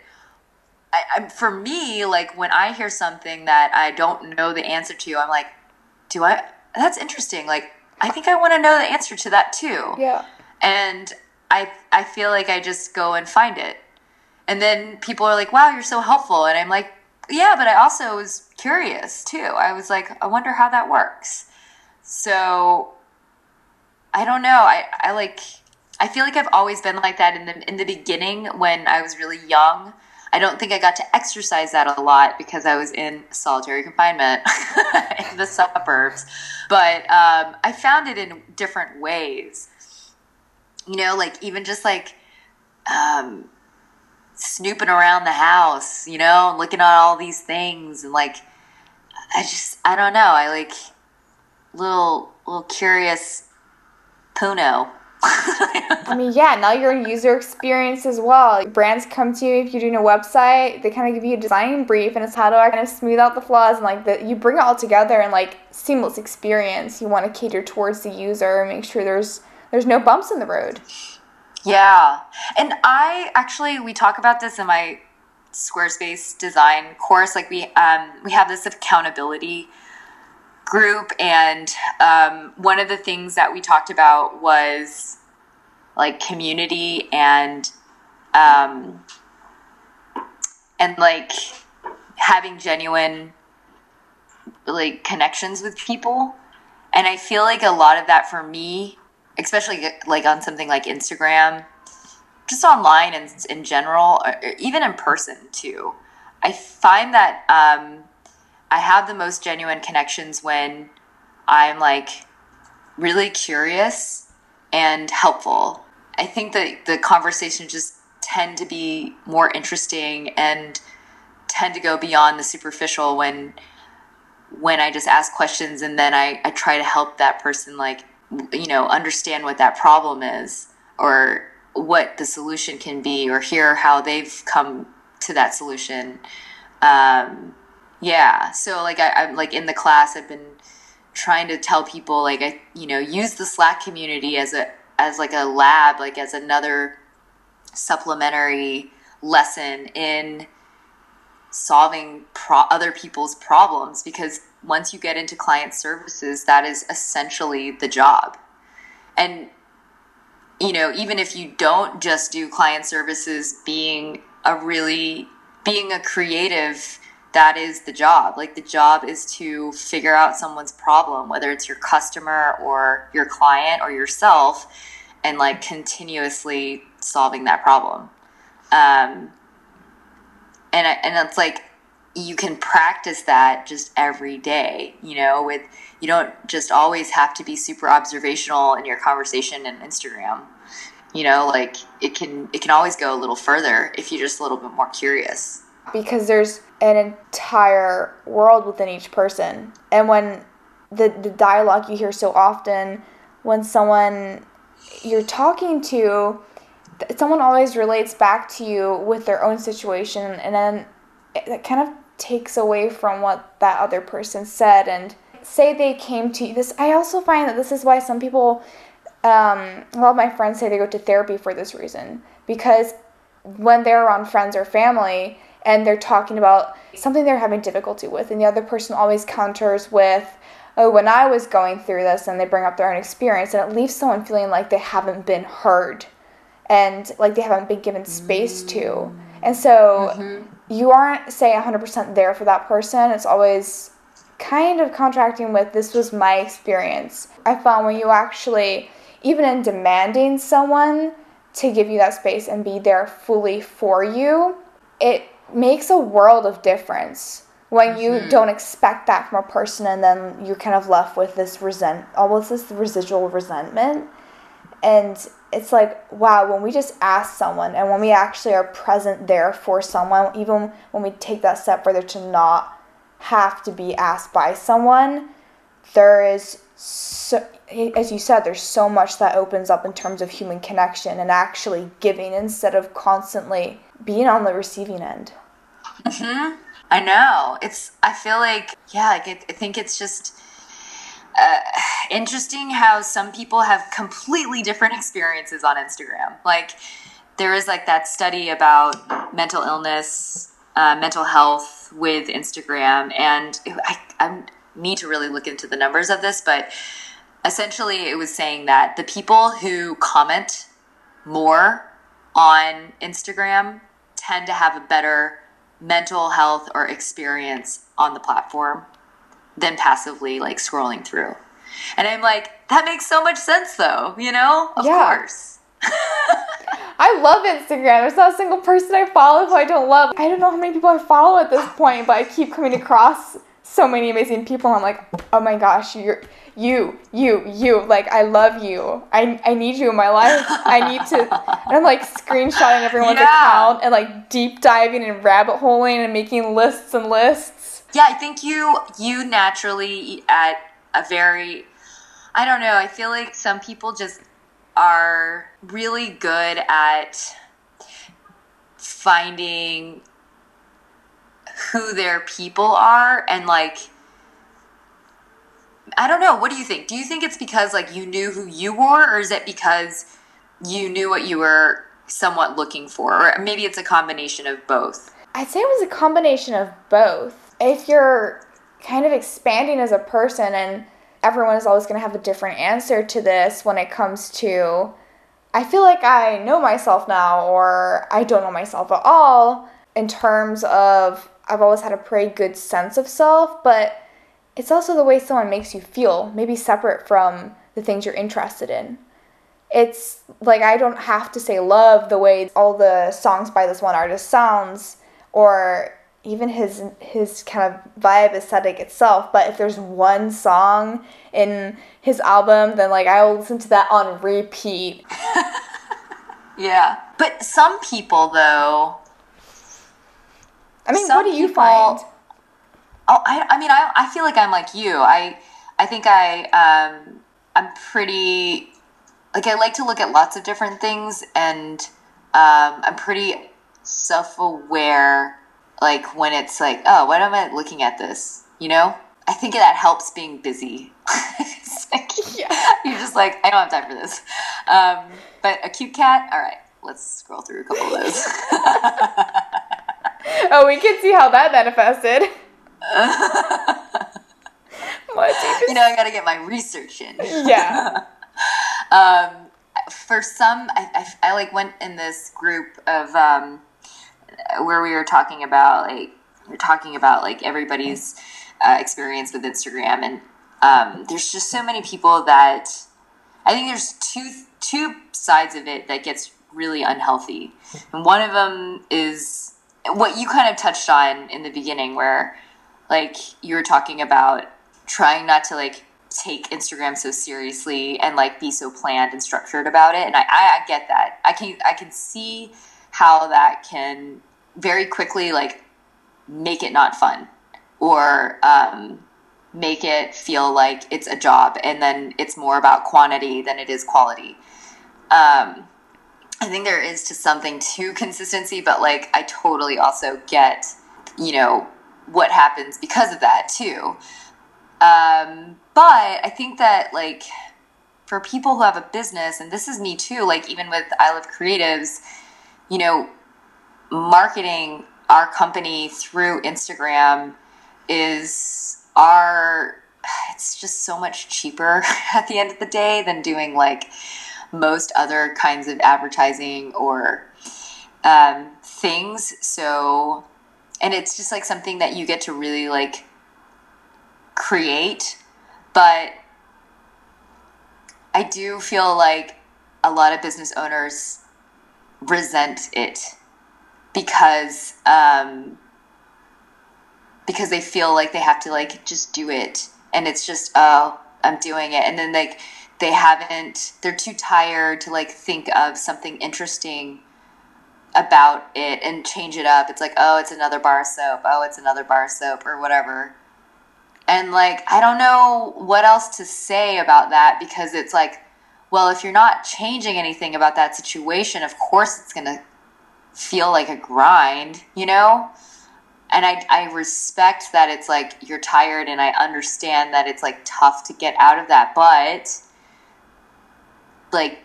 I, I'm for me like when I hear something that I don't know the answer to, I'm like, do I? That's interesting. Like I think I want to know the answer to that too Yeah. and I I feel like I just go and find it. And then people are like, "Wow, you're so helpful." And I'm like, "Yeah, but I also was curious too. I was like, I wonder how that works." So I don't know. I I like I feel like I've always been like that in the in the beginning when I was really young. I don't think I got to exercise that a lot because I was in solitary confinement in the suburbs. But um, I found it in different ways you know, like even just like um, snooping around the house, you know, and looking at all these things, and like I just I don't know, I like little little curious Puno. I mean, yeah, now you're in user experience as well. Brands come to you if you're doing a website, they kind of give you a design brief and it's how do I kind of smooth out the flaws and like the, you bring it all together and like seamless experience. You want to cater towards the user, and make sure there's there's no bumps in the road. Yeah. And I actually we talk about this in my Squarespace design course. Like we um we have this accountability group and um, one of the things that we talked about was like community and um, and like having genuine like connections with people. And i feel like a lot of that for me especially like on something like instagram just online and in general or even in person too i find that um, I have the most genuine connections when I'm like really curious and helpful. I think that the conversations just tend to be more interesting and tend to go beyond the superficial when when I just ask questions and then I, I try to help that person like you know understand what that problem is or what the solution can be or hear how they've come to that solution. Um, yeah so like I, i'm like in the class i've been trying to tell people like i you know use the slack community as a as like a lab like as another supplementary lesson in solving pro- other people's problems because once you get into client services that is essentially the job. And you know even if you don't just do client services being a really being a creative that is the job. Like the job is to figure out someone's problem, whether it's your customer or your client or yourself, and like continuously solving that problem. Um, and and it's like you can practice that just every day. You know, with you don't just always have to be super observational in your conversation and Instagram. You know, like it can it can always go a little further if you're just a little bit more curious. Because there's an entire world within each person. And when the, the dialogue you hear so often, when someone you're talking to, someone always relates back to you with their own situation, and then it, kind of takes away from what that other person said. And say they came to you, this, I also find that this is why some people um, a lot of my friends say they go to therapy for this reason because when they're around friends or family and they're talking about something they're having difficulty with, and the other person always counters with, oh, when I was going through this, and they bring up their own experience, and it leaves someone feeling like they haven't been heard and like they haven't been given space to. And so mm-hmm. you aren't, say, 100% there for that person. It's always kind of contracting with this was my experience. I found when you actually, even in demanding someone to give you that space and be there fully for you, it makes a world of difference when you mm-hmm. don't expect that from a person and then you're kind of left with this resent almost this residual resentment and it's like wow when we just ask someone and when we actually are present there for someone even when we take that step further to not have to be asked by someone there is so as you said there's so much that opens up in terms of human connection and actually giving instead of constantly being on the receiving end hmm I know. It's. I feel like yeah. Like it, I think it's just uh, interesting how some people have completely different experiences on Instagram. Like there is like that study about mental illness, uh, mental health with Instagram, and I, I need to really look into the numbers of this, but essentially it was saying that the people who comment more on Instagram tend to have a better mental health or experience on the platform than passively like scrolling through. And I'm like, that makes so much sense though, you know? Of yeah. course. I love Instagram. There's not a single person I follow who I don't love. I don't know how many people I follow at this point, but I keep coming across so many amazing people. I'm like, oh my gosh, you're you, you, you. Like I love you. I I need you in my life. I need to. And I'm like screenshotting everyone's yeah. account and like deep diving and rabbit holing and making lists and lists. Yeah, I think you you naturally at a very I don't know. I feel like some people just are really good at finding who their people are and like I don't know. What do you think? Do you think it's because like you knew who you were, or is it because you knew what you were somewhat looking for, or maybe it's a combination of both? I'd say it was a combination of both. If you're kind of expanding as a person, and everyone is always going to have a different answer to this when it comes to, I feel like I know myself now, or I don't know myself at all in terms of I've always had a pretty good sense of self, but it's also the way someone makes you feel, maybe separate from the things you're interested in. It's like I don't have to say love the way all the songs by this one artist sounds or even his his kind of vibe aesthetic itself, but if there's one song in his album, then like I will listen to that on repeat. yeah. But some people though I mean, what do you people, find? Oh, I, I mean, I, I feel like I'm like you. I, I think I, um, I'm pretty, like, I like to look at lots of different things, and um, I'm pretty self aware, like, when it's like, oh, why am I looking at this? You know? I think that helps being busy. like, yeah. You're just like, I don't have time for this. Um, but a cute cat, all right, let's scroll through a couple of those. oh, we can see how that manifested. you know, I got to get my research in. Yeah. um, for some, I, I, I, like went in this group of um, where we were talking about like we are talking about like everybody's uh, experience with Instagram, and um, there's just so many people that I think there's two two sides of it that gets really unhealthy, and one of them is what you kind of touched on in the beginning, where like you were talking about trying not to like take Instagram so seriously and like be so planned and structured about it. And I, I, I get that. I can I can see how that can very quickly like make it not fun or um, make it feel like it's a job and then it's more about quantity than it is quality. Um, I think there is to something to consistency, but like I totally also get, you know, what happens because of that too. Um, but I think that like for people who have a business, and this is me too, like even with I Love Creatives, you know, marketing our company through Instagram is our it's just so much cheaper at the end of the day than doing like most other kinds of advertising or um, things. So, and it's just like something that you get to really like create. But I do feel like a lot of business owners resent it because um, because they feel like they have to like just do it and it's just oh i'm doing it and then like they haven't they're too tired to like think of something interesting about it and change it up. It's like oh it's another bar soap. Oh it's another bar soap or whatever. And like i don't know what else to say about that because it's like well if you're not changing anything about that situation of course it's going to feel like a grind you know? And I, I respect that it's like you're tired and i understand that it's like tough to get out of that but like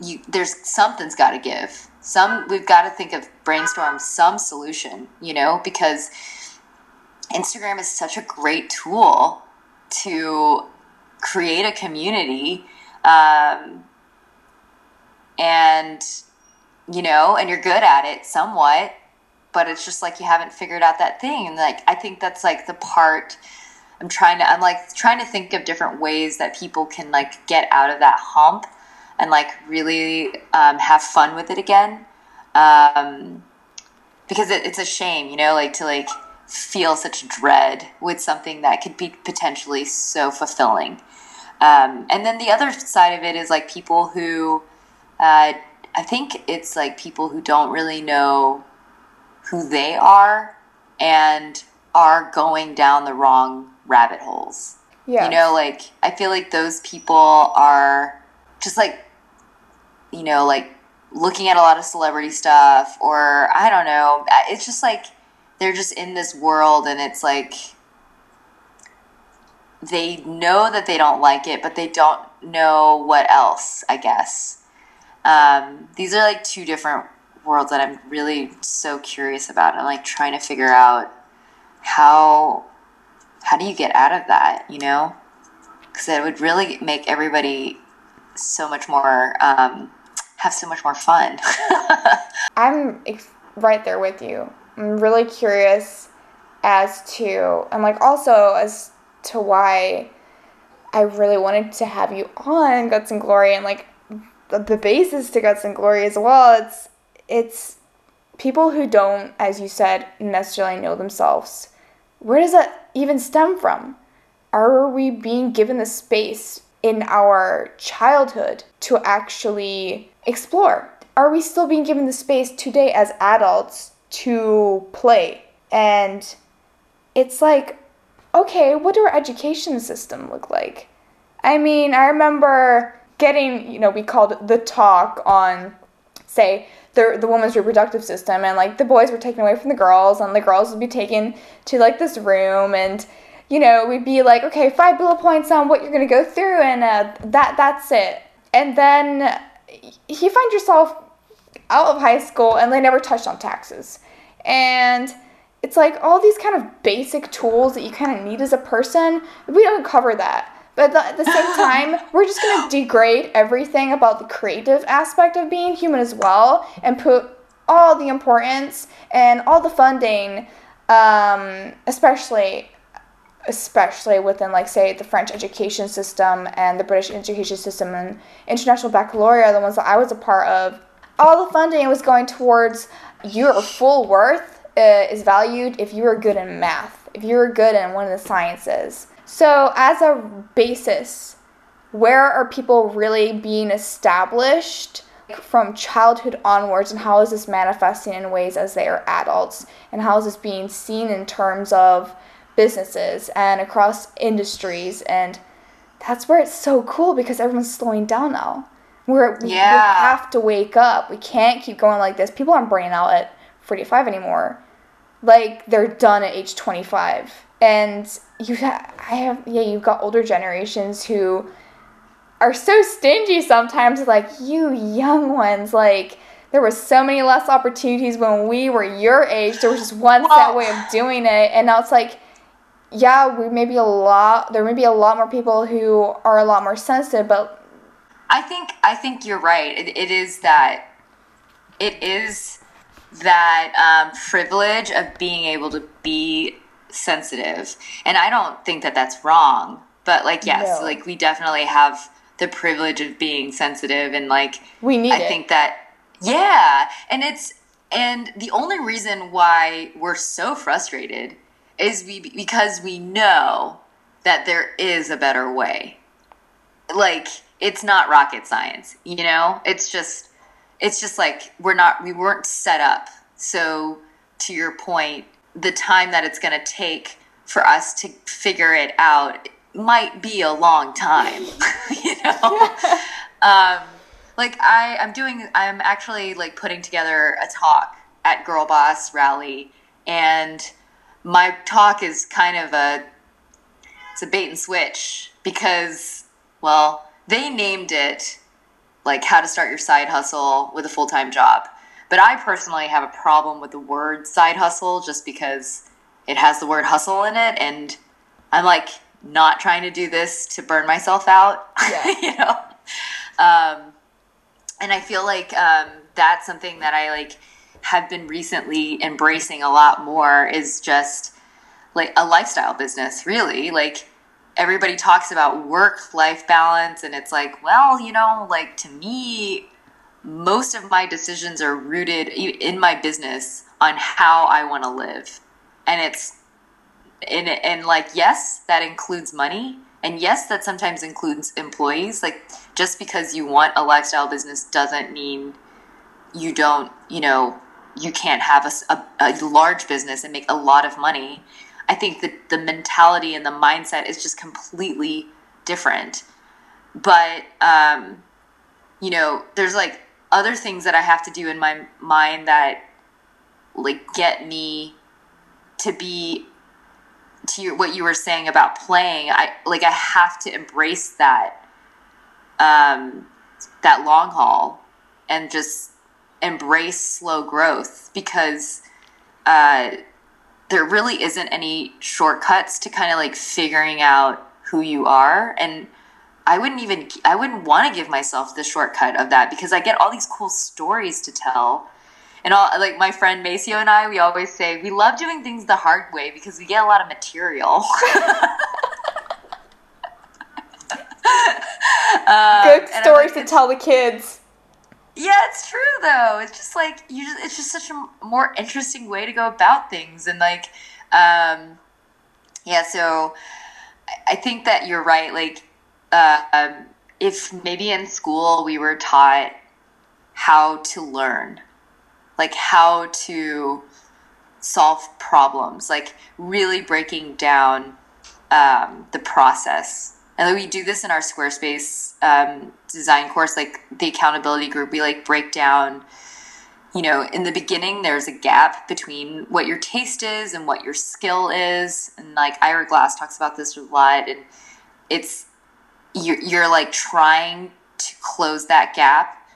you there's something's got to give. Some we've got to think of brainstorm some solution you know because instagram is such a great tool to create a community um, and you know and you're good at it somewhat but it's just like you haven't figured out that thing. And like i think that's like the part i'm trying to i'm like trying to think of different ways that people can like get out of that hump and like really um, have fun with it again. Um, because it, it's a shame you know like to like feel such dread with something that could be potentially so fulfilling. Um, and then the other side of it is like people who uh, i think it's like people who don't really know who they are and are going down the wrong rabbit holes. Yeah. You know, like I feel like those people are just like you know, like looking at a lot of celebrity stuff or I don't know. It's just like they're just in this world and it's like they know that they don't like it, but they don't know what else, I guess. Um, these are like two different worlds that I'm really so curious about. I'm like trying to figure out how how do you get out of that, you know? Because it would really make everybody so much more um, have so much more fun. I'm ex- right there with you. I'm really curious as to, and like also as to why I really wanted to have you on Guts and Glory and like the, the basis to Guts and Glory as well. It's it's people who don't, as you said, necessarily know themselves. Where does that even stem from? Are we being given the space in our childhood to actually explore? Are we still being given the space today as adults to play? And it's like, okay, what do our education system look like? I mean, I remember getting, you know, we called the talk on, say, the, the woman's reproductive system and like the boys were taken away from the girls and the girls would be taken to like this room and you know we'd be like okay five bullet points on what you're going to go through and uh, that that's it. And then you find yourself out of high school and they never touched on taxes. And it's like all these kind of basic tools that you kind of need as a person. We don't cover that but at the same time, we're just going to degrade everything about the creative aspect of being human as well and put all the importance and all the funding, um, especially especially within like say the French education system and the British education system and international baccalaureate, the ones that I was a part of, all the funding was going towards your full worth uh, is valued if you are good in math, if you are good in one of the sciences. So, as a basis, where are people really being established from childhood onwards, and how is this manifesting in ways as they are adults? And how is this being seen in terms of businesses and across industries? And that's where it's so cool because everyone's slowing down now. We're, yeah. we have to wake up. We can't keep going like this. People aren't burning out at 45 anymore. Like, they're done at age 25 and you I have yeah you've got older generations who are so stingy sometimes like you young ones like there were so many less opportunities when we were your age. There was just one well, set way of doing it. And now it's like yeah we may be a lot there may be a lot more people who are a lot more sensitive but i think i think you're right. It, it is that it is that um, privilege of being able to be sensitive and i don't think that that's wrong but like yes no. like we definitely have the privilege of being sensitive and like we need I it. think that yeah, and it's and the only reason why we're so frustrated is we, because we know that there is a better way. Like it's not rocket science, you know? It's just it's just like we're not we weren't set up. So to your point, the time that it's going to take for us to figure it out might be a long time, you know? um, like I, I'm doing, I'm actually like putting together a talk at Girlboss Rally, and my talk is kind of a, it's a bait and switch because, well, they named it like how to start your side hustle with a full time job. But I personally have a problem with the word side hustle just because it has the word hustle in it, and I'm like, not trying to do this to burn myself out. Yeah. you know? Um, and I feel like um, that's something that I like have been recently embracing a lot more is just like a lifestyle business, really. Like everybody talks about work life balance, and it's like, well, you know, like to me, most of my decisions are rooted in my business on how I want to live. And it's and and like yes, that includes money, and yes, that sometimes includes employees. Like just because you want a lifestyle business doesn't mean you don't, you know, you can't have a, a, a large business and make a lot of money. I think that the mentality and the mindset is just completely different. But um, you know, there's like other things that I have to do in my mind that like get me to be to your, what you were saying about playing, I like I have to embrace that um, that long haul and just embrace slow growth because uh, there really isn't any shortcuts to kind of like figuring out who you are. And I wouldn't even I wouldn't want to give myself the shortcut of that because I get all these cool stories to tell and all like my friend Maceo and I, we always say we love doing things the hard way because we get a lot of material. um, Good stories like, to tell the kids. Yeah, it's true though. It's just like you. Just, it's just such a more interesting way to go about things, and like, um, yeah. So I think that you're right. Like, um, if maybe in school we were taught how to learn like how to solve problems, like really breaking down um, the process. And we do this in our Squarespace um, design course, like the accountability group. We like break down, you know, in the beginning, there's a gap between what your taste is and what your skill is. And like Ira Glass talks about this a lot. And it's, you're, you're like trying to close that gap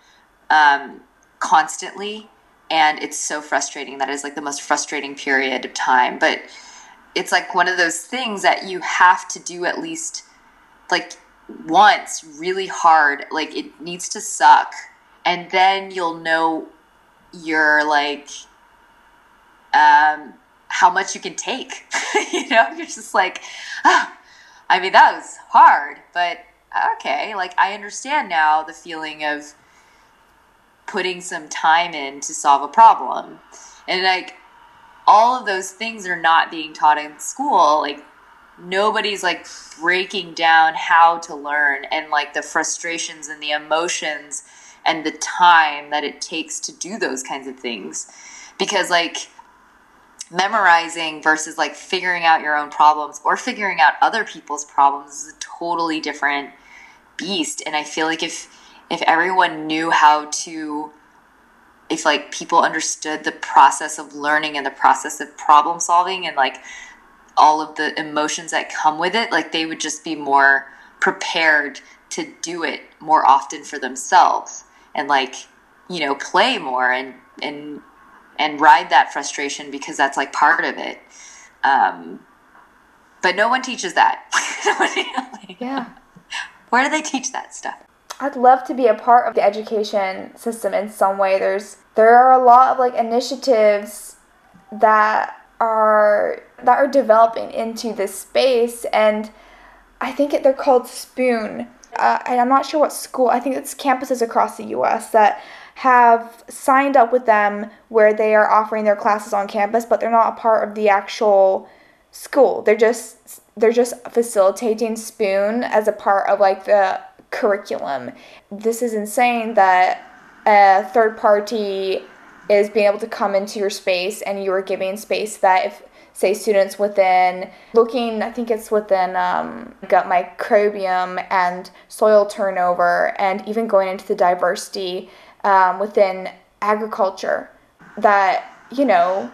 um, constantly and it's so frustrating. That is like the most frustrating period of time. But it's like one of those things that you have to do at least like once really hard. Like it needs to suck. And then you'll know you're like um how much you can take. You know you're just like oh, i mean that was hard but okay like i understand now the feeling of putting some time in to solve a problem. And like all of those things are not being taught in school. Like nobody's like breaking down how to learn and like the frustrations and the emotions and the time that it takes to do those kinds of things. Because like memorizing versus like figuring out your own problems or figuring out other people's problems is a totally different beast. And I feel like if if everyone knew how to if like people understood the process of learning and the process of problem solving and like all of the emotions that come with it like they would just be more prepared to do it more often for themselves and like you know play more and and and ride that frustration because that's like part of it. Um, but no one teaches that. Yeah where do they teach that stuff I'd love to be a part of the education system in some way. There's there are a lot of like initiatives that are that are developing into this space and I think it, they're called Spoon. Uh, and I'm not sure what school. I think it's campuses across the U.S. that have signed up with them where they are offering their classes on campus, but they're not a part of the actual school. They're just they're just facilitating Spoon as a part of like the curriculum. This is insane that a third party is being able to come into your space and you are giving space that if say students within looking i think it's within um, gut microbiome and soil turnover and even going into the diversity um, within agriculture that you know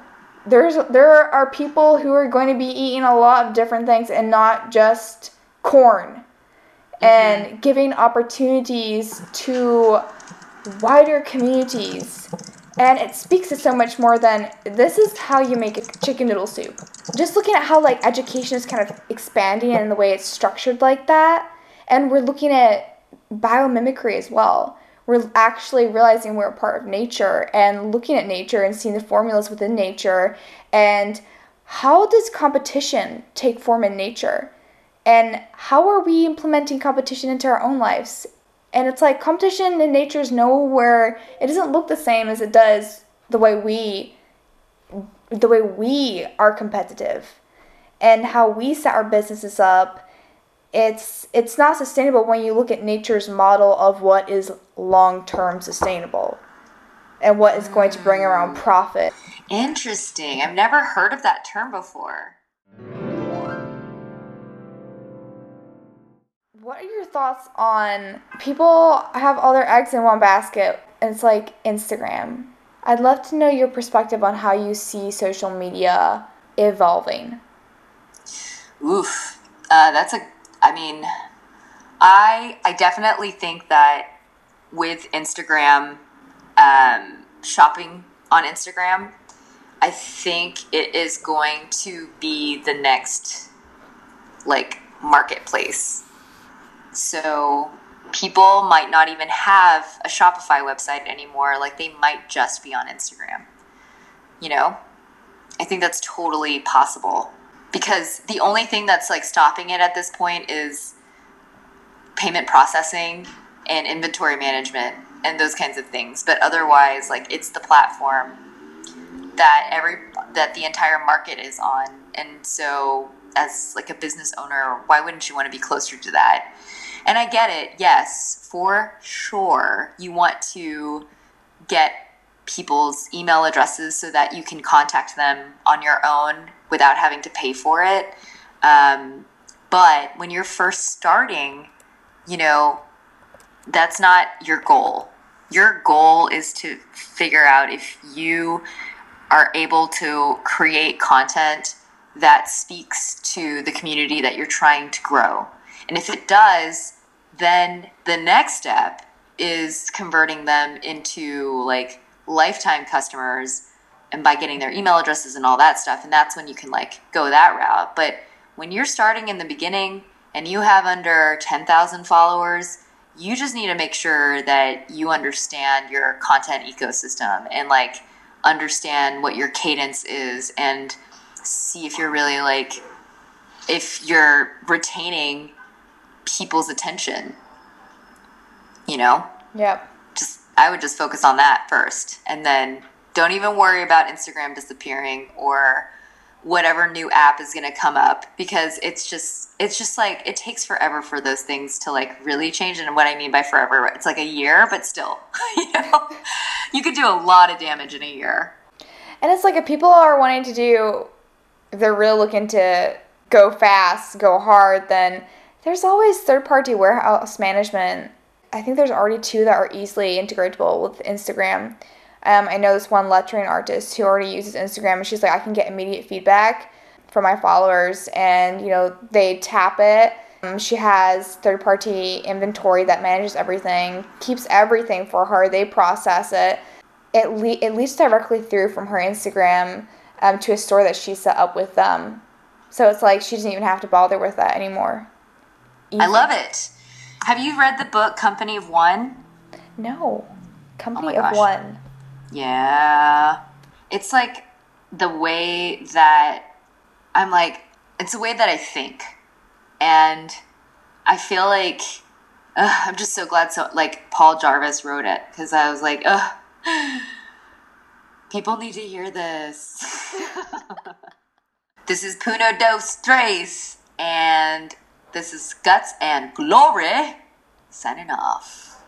there's there are people who are going to be eating a lot of different things and not just corn and mm-hmm. giving opportunities to wider communities. And it speaks to so much more than this is how you make a chicken noodle soup. Just looking at how like education is kind of expanding and the way it's structured like that. And we're looking at biomimicry as well. We're actually realizing we're a part of nature and looking at nature and seeing the formulas within nature. And how does competition take form in nature? and how are we implementing competition into our own lives? And it's like competition in nature is nowhere it doesn't look the same as it does the way we the way we are competitive. And how we set our businesses up it's it's not sustainable when you look at nature's model of what is long-term sustainable and what is going to bring around profit interesting i've never heard of that term before What are your thoughts on people have all their eggs in one basket and it's like Instagram? I'd love to know your perspective on how you see social media evolving. Oof. Uh, that's a, I mean, I, I definitely think that with Instagram, um, shopping on Instagram, I think it is going to be the next like marketplace so people might not even have a Shopify website anymore. Like they might just be on Instagram. You know? I think that's totally possible because the only thing that's like stopping it at this point is payment processing and inventory management and those kinds of things. But otherwise, like it's the platform that every that the entire market is on. And so as like a business owner, why wouldn't you want to be closer to that? And I get it. Yes, for sure. You want to get people's email addresses so that you can contact them on your own without having to pay for it. Um, but when you're first starting, you know, that's not your goal. Your goal is to figure out if you are able to create content that speaks to the community that you're trying to grow. And if it does, then the next step is converting them into like lifetime customers and by getting their email addresses and all that stuff and that's when you can like go that route but when you're starting in the beginning and you have under 10,000 followers you just need to make sure that you understand your content ecosystem and like understand what your cadence is and see if you're really like if you're retaining people's attention. You know? Yep. I would just focus on that first and then don't even worry about Instagram disappearing or whatever new app is going to come up because it's just it's just like it takes forever for those things to like really change and what i mean by forever it's like a year but still you know you could do a lot of damage in a year and it's like if people are wanting to do they're really looking to go fast go hard then there's always third party warehouse management. I think there's already two that are easily integratable with Instagram. Um, I know this one lettering artist who already uses Instagram, and she's like, I can get immediate feedback from my followers, and you know they tap it, Um, she has third party inventory that manages everything, keeps everything for her, they process it. It, le- it leads directly through from her Instagram um, to a store that she set up with them. So it's like she doesn't even have to bother with that anymore. Easy. I love it. Have you read the book Company of One? No. Company oh of One. Yeah. It's like the way that I'm like, it's the way that I think. And I feel like ugh, I'm just so glad so like Paul Jarvis wrote it because I was like, ugh, people need to hear this. this is Puno Dos Tres, and this is Guts and Glory signing off.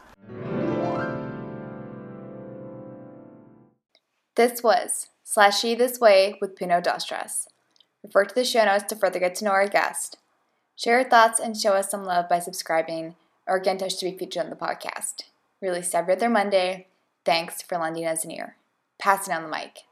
This was Slashy This Way with Puno Dos Refer to the show notes to further get to know our guest. Share your thoughts and show us some love by subscribing or get in touch to be featured on the podcast. Released every other Monday. Thanks for lending us an ear. Passing on the mic.